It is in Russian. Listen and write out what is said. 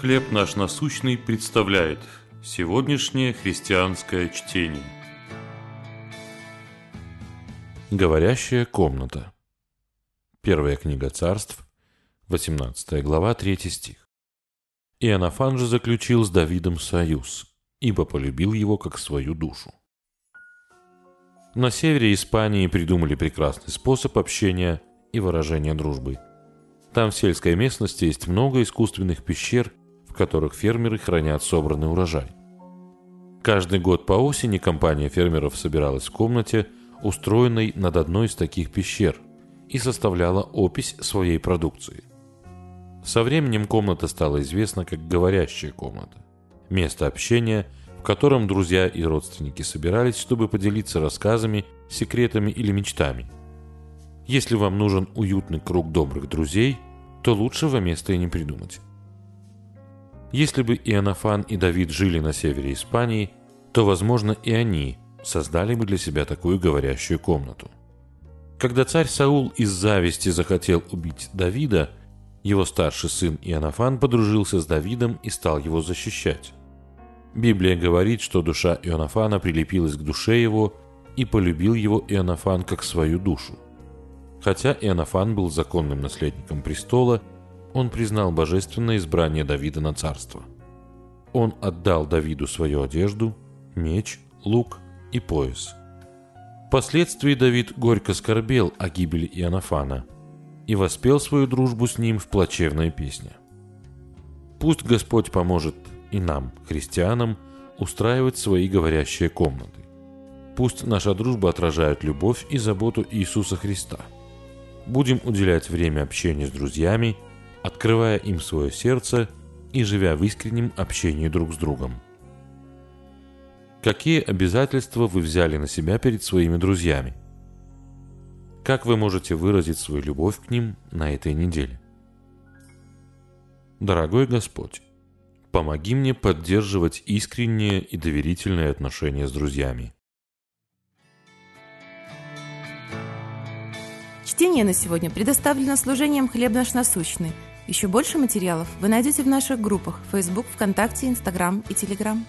«Хлеб наш насущный» представляет сегодняшнее христианское чтение. Говорящая комната. Первая книга царств, 18 глава, 3 стих. Иоаннафан же заключил с Давидом союз, ибо полюбил его как свою душу. На севере Испании придумали прекрасный способ общения и выражения дружбы. Там в сельской местности есть много искусственных пещер, в которых фермеры хранят собранный урожай. Каждый год по осени компания фермеров собиралась в комнате, устроенной над одной из таких пещер, и составляла опись своей продукции. Со временем комната стала известна как «говорящая комната» – место общения – в котором друзья и родственники собирались, чтобы поделиться рассказами, секретами или мечтами. Если вам нужен уютный круг добрых друзей, то лучшего места и не придумать. Если бы Иоаннафан и Давид жили на севере Испании, то, возможно, и они создали бы для себя такую говорящую комнату. Когда царь Саул из зависти захотел убить Давида, его старший сын Иоаннафан подружился с Давидом и стал его защищать. Библия говорит, что душа Ионафана прилепилась к душе его, и полюбил его Ионафан как свою душу. Хотя Ионафан был законным наследником престола, он признал божественное избрание Давида на царство. Он отдал Давиду свою одежду, меч, лук и пояс. Впоследствии Давид горько скорбел о гибели Ионафана и воспел свою дружбу с ним в плачевной песне. Пусть Господь поможет и нам, христианам, устраивать свои говорящие комнаты. Пусть наша дружба отражает любовь и заботу Иисуса Христа. Будем уделять время общению с друзьями, открывая им свое сердце и живя в искреннем общении друг с другом. Какие обязательства вы взяли на себя перед своими друзьями? Как вы можете выразить свою любовь к ним на этой неделе? Дорогой Господь, Помоги мне поддерживать искренние и доверительные отношения с друзьями. Чтение на сегодня предоставлено служением «Хлеб наш насущный». Еще больше материалов вы найдете в наших группах Facebook, ВКонтакте, Инстаграм и Телеграм.